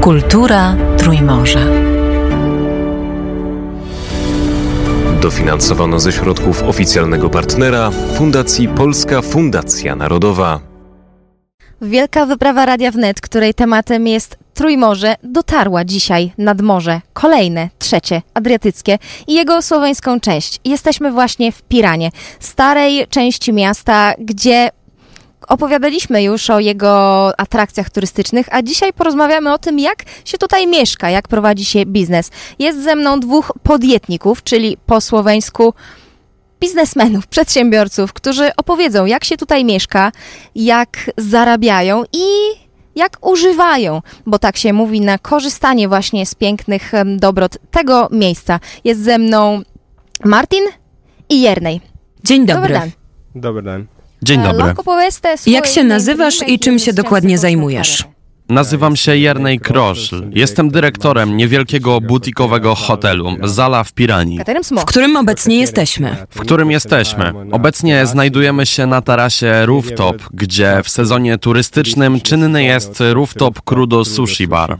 Kultura Trójmorza. Dofinansowano ze środków oficjalnego partnera Fundacji Polska Fundacja Narodowa. Wielka wyprawa Radia Wnet, której tematem jest Trójmorze, dotarła dzisiaj nad morze. Kolejne, trzecie, Adriatyckie i jego słoweńską część. Jesteśmy właśnie w Piranie, starej części miasta, gdzie opowiadaliśmy już o jego atrakcjach turystycznych, a dzisiaj porozmawiamy o tym, jak się tutaj mieszka, jak prowadzi się biznes. Jest ze mną dwóch podjetników, czyli po słoweńsku biznesmenów, przedsiębiorców, którzy opowiedzą, jak się tutaj mieszka, jak zarabiają i jak używają, bo tak się mówi, na korzystanie właśnie z pięknych dobrot tego miejsca. Jest ze mną Martin i Jernej. Dzień Dobry dobry. dan. Dobar dan. Dzień E, dobry. Jak się nazywasz i czym się dokładnie zajmujesz? Nazywam się Jernej Kroszl. Jestem dyrektorem niewielkiego butikowego hotelu Zala w Piranii? W którym obecnie jesteśmy? w którym jesteśmy. Obecnie znajdujemy się na tarasie Rooftop, gdzie w sezonie turystycznym czynny jest Rooftop Crudo Sushi Bar.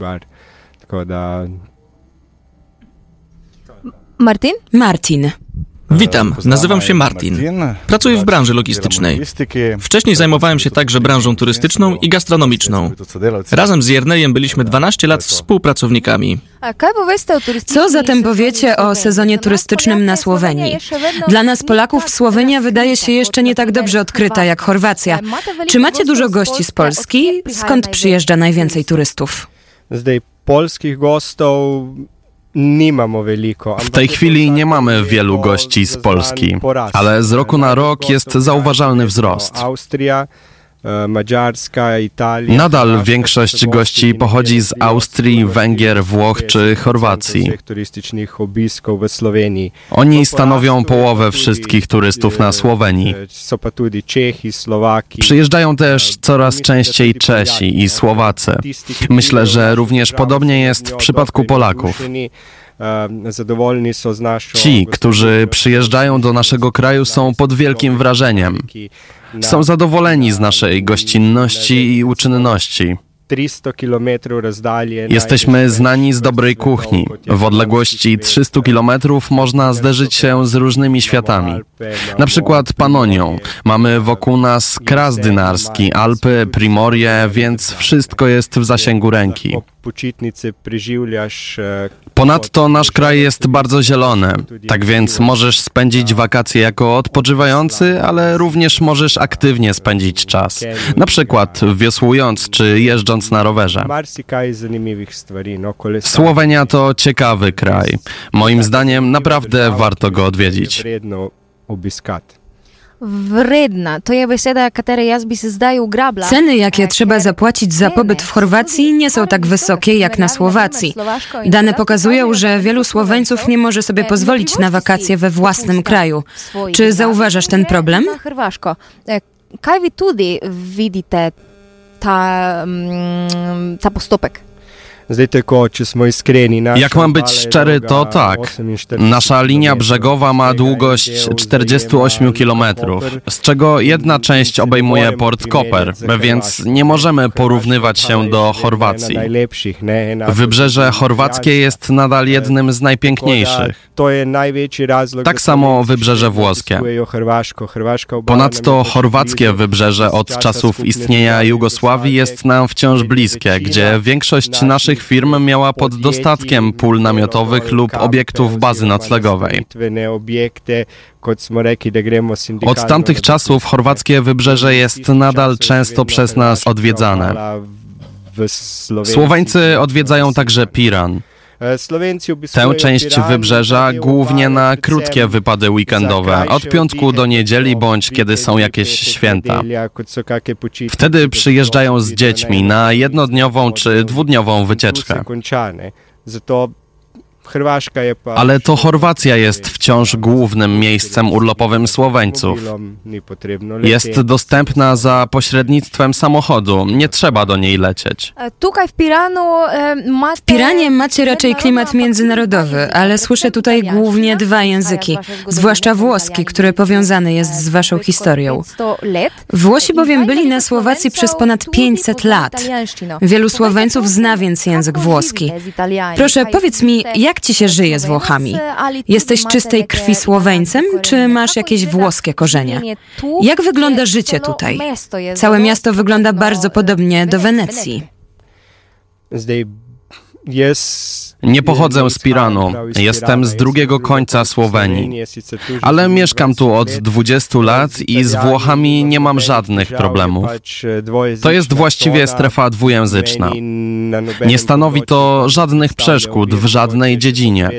Martin? Martin. Witam, nazywam się Martin. Pracuję w branży logistycznej. Wcześniej zajmowałem się także branżą turystyczną i gastronomiczną. Razem z Jernejem byliśmy 12 lat współpracownikami. Co zatem powiecie o sezonie turystycznym na Słowenii? Dla nas Polaków Słowenia wydaje się jeszcze nie tak dobrze odkryta jak Chorwacja. Czy macie dużo z gości z? Polski? Skąd przyjeżdża najwięcej turystów? gostov nimamo veliko. W tej chwili nie mamy wielu gości z Polski, ale z roku na rok jest zauważalny wzrost. E, Mađarska, Italija. Nadal większość gości pochodzi z Austrii, Węgier, Włoch czy Chorwacji. Oni stanowią połowę wszystkich turystów na Słowenii. Tudi Čehi, Slovaki. Przyjeżdżają też coraz częściej Czesi i Słowacy. Myślę, że również podobnie jest w przypadku Polaków. Ci, którzy przyjeżdżają do naszego kraju, są pod wielkim wrażeniem. Są zadowoleni z naszej gościnności i uczynności. 300 kilometrów razdalje. Jesteśmy znani z dobrej kuchni. W odległości 300 kilometrów można zderzyć się z różnymi światami. Na przykład Panonią. Mamy wokół nas Kras Dynarski, Alpy, Primorie, więc wszystko jest w zasięgu ręki. Počitnice preživljaš. e, Ponadto nasz kraj jest bardzo zielony, tak więc możesz spędzić wakacje jako odpoczywający, ale również możesz aktywnie spędzić czas. Na przykład wiosłując czy jeżdżąc na rowerze. No. Słowenia to ciekawy kraj. Moim zdaniem naprawdę warto go odwiedzić. Wredna. To je beseda, katere jaz bi se zdaj ugrabla. Ceny, jakie trzeba zapłacić za pobyt w Chorwacji, nie są tak wysokie jak na Słowacji. Dane pokazują, że wielu Słoweńców nie może sobie pozwolić na wakacje we własnym kraju. Czy zauważasz ten problem? E, Kaj vi tudi vidite ta, mm, ta postopek? Zdaj tako, če smo iskreni. naša Jak mam być szczery, to tak. 48 Nasza linia brzegowa ma długość 48 km, z czego jedna część obejmuje port Koper, więc nie możemy porównywać się do Chorwacji. Wybrzeże chorwackie jest nadal jednym z najpiękniejszych. Tak samo wybrzeże włoskie. Ponadto chorwackie wybrzeże od czasów istnienia Jugosławii jest nam wciąż bliskie, gdzie większość naszych firm miała pod dostatkiem pól namiotowych lub obiektów bazy noclegowej. Od tamtych czasów chorwackie wybrzeże jest nadal często przez nas odwiedzane. Słoweńcy odwiedzają także Piran. Tę część wybrzeża głównie na krótkie wypady weekendowe, od piątku do niedzieli bądź kiedy są jakieś święta. Wtedy przyjeżdżają z dziećmi na jednodniową czy dwudniową wycieczkę. Ale to Chorwacja jest wciąż głównym miejscem urlopowym Słoweńców. Jest dostępna za pośrednictwem samochodu, nie trzeba do niej lecieć. Tutaj w Piranu W Piranie macie raczej klimat międzynarodowy, ale słyszę tutaj głównie dwa języki, zwłaszcza włoski, który powiązany jest z waszą historią. Włosi bowiem byli na Słowacji przez ponad 500 lat. Wielu Słoweńców zna więc język włoski. Proszę, powiedz mi, jak ci się żyje z Włochami? Jesteś czystej krwi Słoweńcem, czy masz jakieś włoskie korzenie? Jak wygląda życie tutaj? Całe miasto wygląda bardzo podobnie do Wenecji. Nie pochodzę z Piranu, jestem z drugiego końca Słowenii, ale mieszkam tu od 20 lat i z Włochami nie mam żadnych problemów. To jest właściwie strefa dwujęzyczna. Nie stanowi to żadnych przeszkód w żadnej dziedzinie.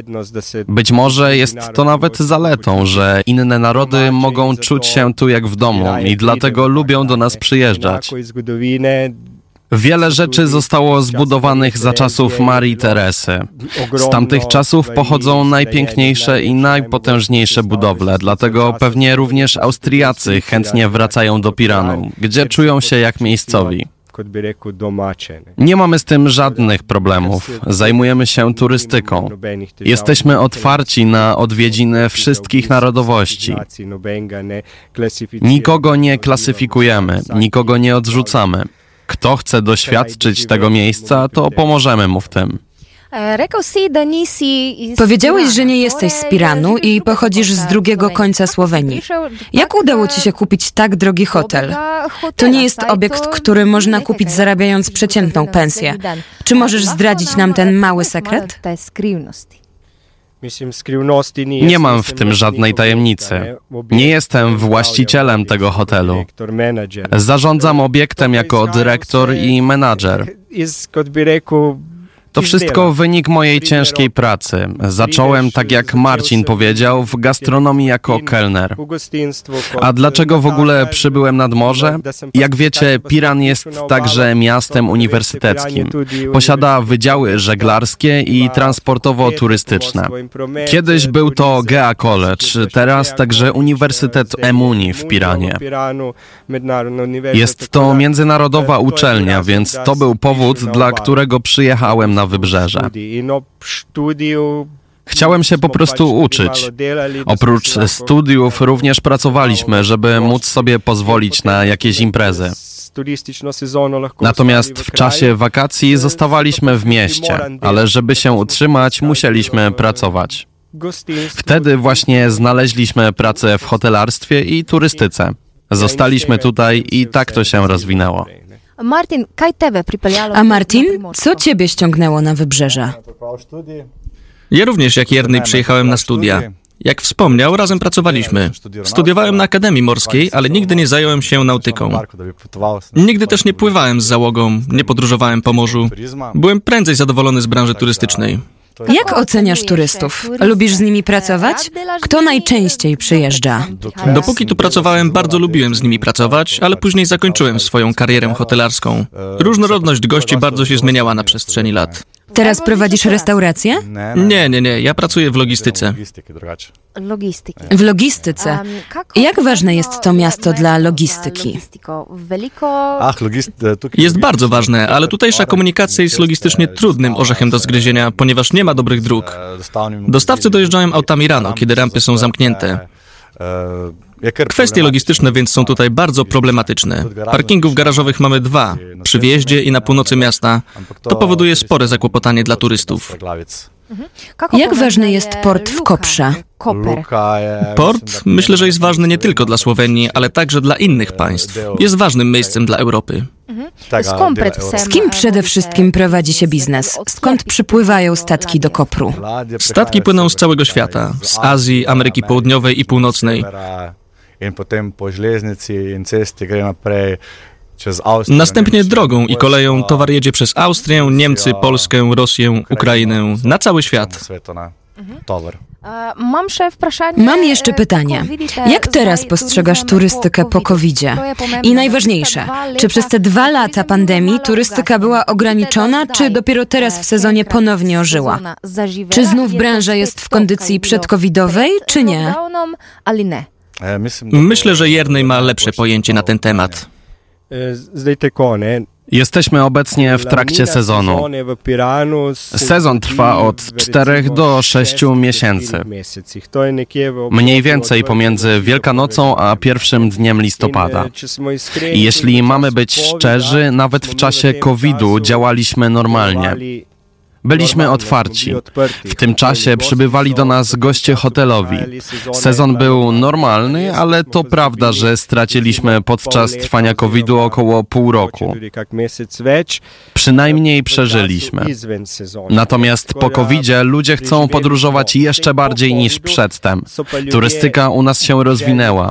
Być może jest to nawet zaletą, że inne narody mogą czuć się tu jak w domu i dlatego lubią do nas przyjeżdżać. Wiele rzeczy zostało zbudowanych za czasów Marii Teresy. Z tamtych czasów pochodzą najpiękniejsze i najpotężniejsze budowle, dlatego pewnie również Austriacy chętnie wracają do Piranu, gdzie czują się jak miejscowi. Nie mamy z tym żadnych problemów. Zajmujemy się turystyką. Jesteśmy otwarci na odwiedziny wszystkich narodowości. Nikogo nie klasyfikujemy, nikogo nie odrzucamy. Kto chce doświadczyć tego miejsca, to pomożemy mu w tym. Powiedziałeś, że nie jesteś z Piranu i pochodzisz z drugiego końca Słowenii. Jak udało ci się kupić tak drogi hotel? To nie jest obiekt, który można kupić zarabiając przeciętną pensję. Czy możesz zdradzić nam ten mały sekret? Nie mam w tym żadnej tajemnicy. Nie jestem właścicielem tego hotelu. Zarządzam obiektem jako dyrektor i menadżer. To wszystko wynik mojej ciężkiej pracy. Zacząłem, tak jak Marcin powiedział, w gastronomii jako kelner. A dlaczego w ogóle przybyłem nad morze? Jak wiecie, Piran jest także miastem uniwersyteckim. Posiada wydziały żeglarskie i transportowo-turystyczne. Kiedyś był to GEA College, teraz także Uniwersytet Emuni w Piranie. Jest to międzynarodowa uczelnia, więc to był powód, dla którego przyjechałem na wybrzeże. Chciałem się po prostu uczyć. Oprócz studiów również pracowaliśmy, żeby móc sobie pozwolić na jakieś imprezy. Natomiast w czasie wakacji zostawaliśmy w mieście, ale żeby się utrzymać, musieliśmy pracować. Wtedy właśnie znaleźliśmy pracę w hotelarstwie i turystyce. Zostaliśmy tutaj i tak to się rozwinęło. Martin, kaj tebe A Martin, co ciebie ściągnęło na wybrzeże? Ja również jak Jernej przyjechałem na studia. Jak wspomniał, razem pracowaliśmy. Studiowałem na Akademii Morskiej, ale nigdy nie zająłem się nautyką. Nigdy też nie pływałem z załogą, nie podróżowałem po morzu. Byłem prędzej zadowolony z branży turystycznej. Jak oceniasz turystów? Lubisz z nimi pracować? Kto najczęściej przyjeżdża? Dopóki tu pracowałem, bardzo lubiłem z nimi pracować, ale później zakończyłem swoją karierę hotelarską. Różnorodność gości bardzo się zmieniała na przestrzeni lat. Teraz prowadzisz restaurację? Nie, nie, nie. Ja pracuję w logistyce. W logistyce. Jak ważne jest to miasto dla logistyki? Jest bardzo ważne, ale tutejsza komunikacja jest logistycznie trudnym orzechem do zgryzienia, ponieważ nie ma dobrych dróg. Dostawcy dojeżdżają autami rano, kiedy rampy są zamknięte. Kwestie logistyczne więc są tutaj bardzo problematyczne. Parkingów garażowych mamy dwa, przy wjeździe i na północy miasta. To powoduje spore zakłopotanie dla turystów. Jak ważny jest port w Koprze? Port myślę, że jest ważny nie tylko dla Słowenii, ale także dla innych państw. Jest ważnym miejscem dla Europy. Z kim przede wszystkim prowadzi się biznes? Skąd przypływają statki do Kopru? Statki płyną z całego świata, z Azji, Ameryki Południowej i Północnej. Następnie drogą i koleją towar jedzie przez Austrię, Niemcy, Polskę, Rosję, Ukrainę, na cały świat. Mam jeszcze pytanie. Jak teraz postrzegasz turystykę po covid -zie? I najważniejsze, czy przez te dwa lata pandemii turystyka była ograniczona, czy dopiero teraz w sezonie ponownie ożyła? Czy znów branża jest w kondycji przedcovidowej, czy nie? Myślę, że Jernej ma lepsze pojęcie na ten temat. Jesteśmy obecnie w trakcie sezonu. Sezon trwa od 4 do 6 miesięcy. Mniej więcej pomiędzy Wielkanocą a pierwszym dniem listopada. Jeśli mamy być szczerzy, nawet w czasie COVID-u działaliśmy normalnie. Byliśmy otwarci. W tym czasie przybywali do nas goście hotelowi. Sezon był normalny, ale to prawda, że straciliśmy podczas trwania COVID-u około pół roku. Przynajmniej przeżyliśmy. Natomiast po covid ludzie chcą podróżować jeszcze bardziej niż przedtem. Turystyka u nas się rozwinęła.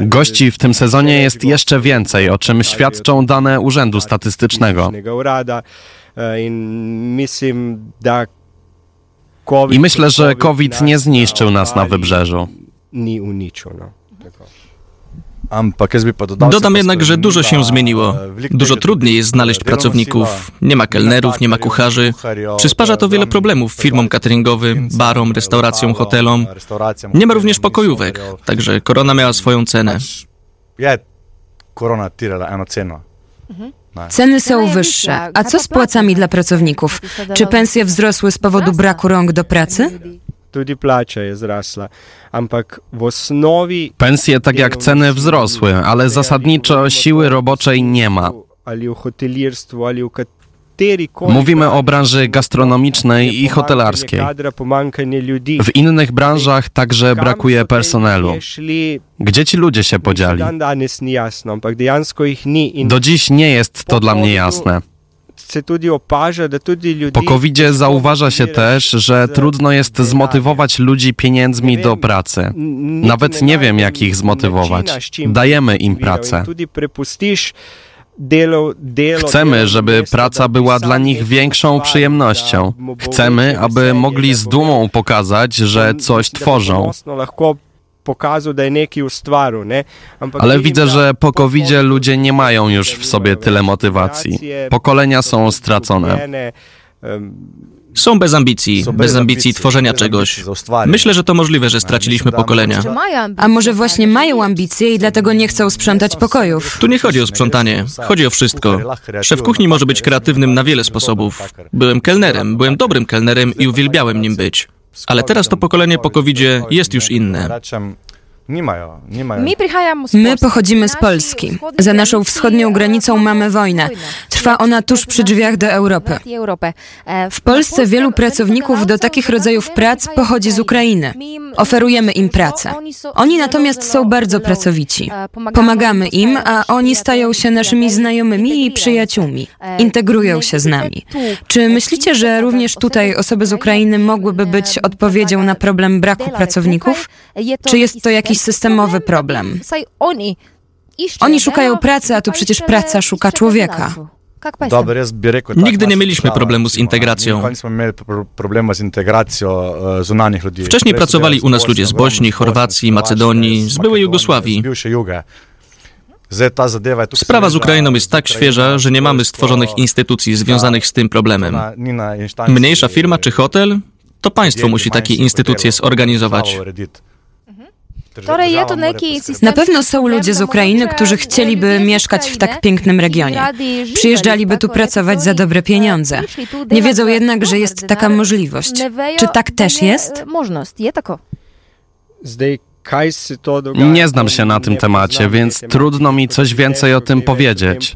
Gości w tym sezonie jest jeszcze więcej, o czym świadczą dane Urzędu Statystycznego. I myślę, że COVID nie zniszczył nas na wybrzeżu. Dodam jednak, że dużo się zmieniło. Dużo trudniej jest znaleźć pracowników. Nie ma kelnerów, nie ma kucharzy. Przysparza to wiele problemów firmom cateringowym, barom, restauracjom, hotelom. Nie ma również pokojówek, także korona miała swoją cenę. Korona tyrala eno cena. Ceny są wyższe. A co z płacami dla pracowników? Czy pensje wzrosły z powodu braku rąk do pracy? Pensje, tak jak ceny, wzrosły, ale zasadniczo siły roboczej nie ma. Mówimy o branży gastronomicznej i hotelarskiej. W innych branżach także brakuje personelu. Gdzie ci ludzie się podzieli? Do dziś nie jest to dla mnie jasne. Po covid zauważa się też, że trudno jest zmotywować ludzi pieniędzmi do pracy. Nawet nie wiem, jak ich zmotywować. Dajemy im pracę. Chcemy, żeby praca była dla nich większą przyjemnością. Chcemy, aby mogli z dumą pokazać, że coś tworzą. Ale widzę, że po covid ludzie nie mają już w sobie tyle motywacji. Pokolenia są stracone. Są bez ambicji, bez ambicji tworzenia czegoś. Myślę, że to możliwe, że straciliśmy pokolenia. A może właśnie mają ambicje i dlatego nie chcą sprzątać pokojów? Tu nie chodzi o sprzątanie, chodzi o wszystko. Szef kuchni może być kreatywnym na wiele sposobów. Byłem kelnerem, byłem dobrym kelnerem i uwielbiałem nim być. Ale teraz to pokolenie po covid jest już inne. My pochodzimy z Polski. Za naszą wschodnią granicą mamy wojnę. Trwa ona tuż przy drzwiach do Europy. W Polsce wielu pracowników do takich rodzajów prac pochodzi z Ukrainy. Oferujemy im pracę. Oni natomiast są bardzo pracowici. Pomagamy im, a oni stają się naszymi znajomymi i przyjaciółmi. Integrują się z nami. Czy myślicie, że również tutaj osoby z Ukrainy mogłyby być odpowiedzią na problem braku pracowników? Czy jest to jakiś systemowy problem? Oni szukają pracy, a tu przecież praca szuka człowieka. Nigdy nie mieliśmy problemu z integracją. Wcześniej pracowali u nas ludzie z Bośni, Chorwacji, Macedonii, z byłej Jugosławii. Sprawa z Ukrainą jest tak świeża, że nie mamy stworzonych instytucji związanych z tym problemem. Mniejsza firma czy hotel? To państwo musi takie instytucje zorganizować. Na pewno są ludzie z Ukrainy, którzy chcieliby mieszkać w tak pięknym regionie. Przyjeżdżaliby tu pracować za dobre pieniądze. Nie wiedzą jednak, że jest taka możliwość. Czy tak też jest? Nie znam się na tym temacie, więc trudno mi coś więcej o tym powiedzieć.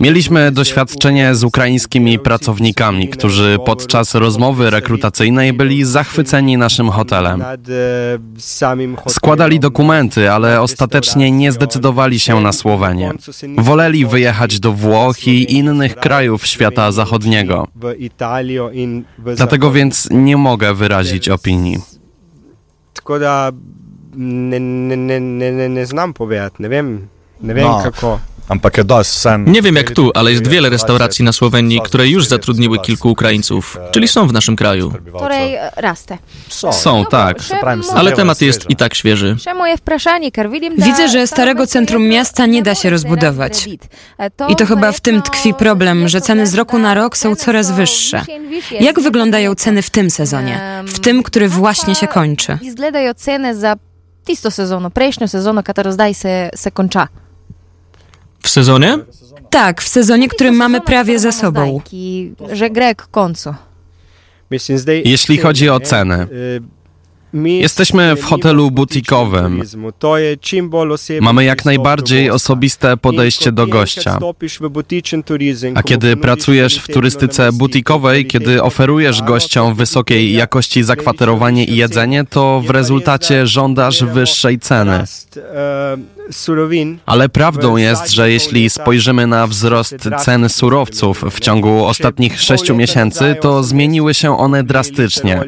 Mieliśmy doświadczenie z ukraińskimi pracownikami, którzy podczas rozmowy rekrutacyjnej byli zachwyceni naszym hotelem. Składali dokumenty, ale ostatecznie nie zdecydowali się na Słowenię. Woleli wyjechać do Włoch i innych krajów świata zachodniego. Dlatego więc nie mogę wyrazić opinii. Tako da ne, ne, ne, ne, ne znam povedati, ne vem. Ne vem no. kako. Nie wiem jak tu, ale jest wiele restauracji na Słowenii, które już zatrudniły kilku Ukraińców, czyli są w naszym kraju. Której raste. Są, tak. Ale temat jest i tak świeży. Widzę, że starego centrum miasta nie da się rozbudować. I to chyba w tym tkwi problem, że ceny z roku na rok są coraz wyższe. Jak wyglądają ceny w tym sezonie? W tym, który właśnie się kończy? Wyglądają ceny za tisto sezono, prejšnjo sezono, katero zdaj se, se konča. W sezonie? Tak, w sezonie, który mamy prawie za sobą. Że grek końcu. Jeśli chodzi o cenę, Jesteśmy w hotelu butikowym. Mamy jak najbardziej osobiste podejście do gościa. A kiedy pracujesz w turystyce butikowej, kiedy oferujesz gościom wysokiej jakości zakwaterowanie i jedzenie, to w rezultacie żądasz wyższej ceny. Ale prawdą jest, że jeśli spojrzymy na wzrost cen surowców w ciągu ostatnich sześciu miesięcy, to zmieniły się one drastycznie.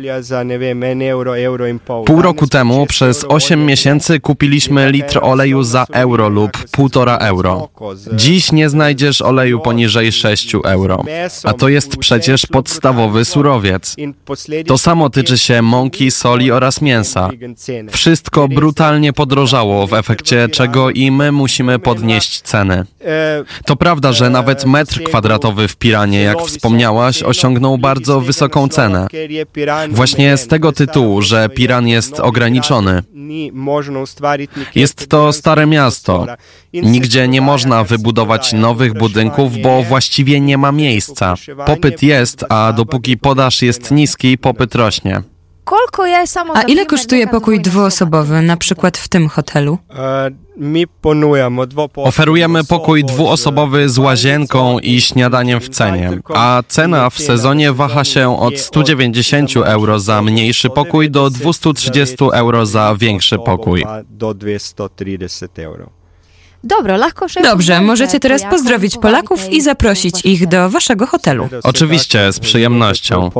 Pół roku temu przez 8 miesięcy kupiliśmy litr oleju za euro lub 1,5 euro. Dziś nie znajdziesz oleju poniżej 6 euro. A to jest przecież podstawowy surowiec. To samo tyczy się mąki, soli oraz mięsa. Wszystko brutalnie podrożało, w efekcie czego i my musimy podnieść ceny. To prawda, że nawet metr kwadratowy w Piranie, jak wspomniałaś, osiągnął bardzo wysoką cenę. Właśnie z tego tytułu, że Piran jest ograniczony. Jest to stare miasto. Nigdzie nie można wybudować nowych budynków, bo właściwie nie ma miejsca. Popyt jest, a dopóki podaż jest niski, popyt rośnie. A ile kosztuje pokój dwuosobowy, na przykład w tym hotelu? Oferujemy pokój dwuosobowy z łazienką i śniadaniem w cenie, a cena w sezonie waha się od 190 euro za mniejszy pokój do 230 euro za większy pokój. Dobrze, możecie teraz pozdrowić Polaków i zaprosić ich do waszego hotelu. Oczywiście, z przyjemnością.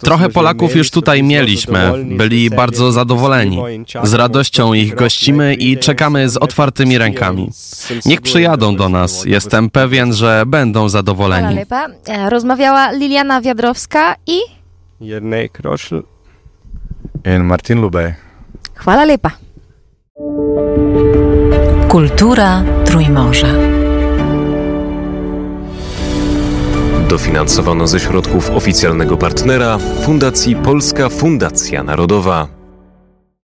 Trochę Polaków już tutaj mieliśmy. Byli bardzo zadowoleni. Z radością ich gościmy i czekamy z otwartymi rękami. Niech przyjadą do nas. Jestem pewien, że będą zadowoleni. E, rozmawiała Liliana Wiadrowska i... Jernej Kroszl. I Martin Lubej. Chwala lepa. Kultura Trójmorza. Dofinansowano ze środków oficjalnego partnera Fundacji Polska Fundacja Narodowa.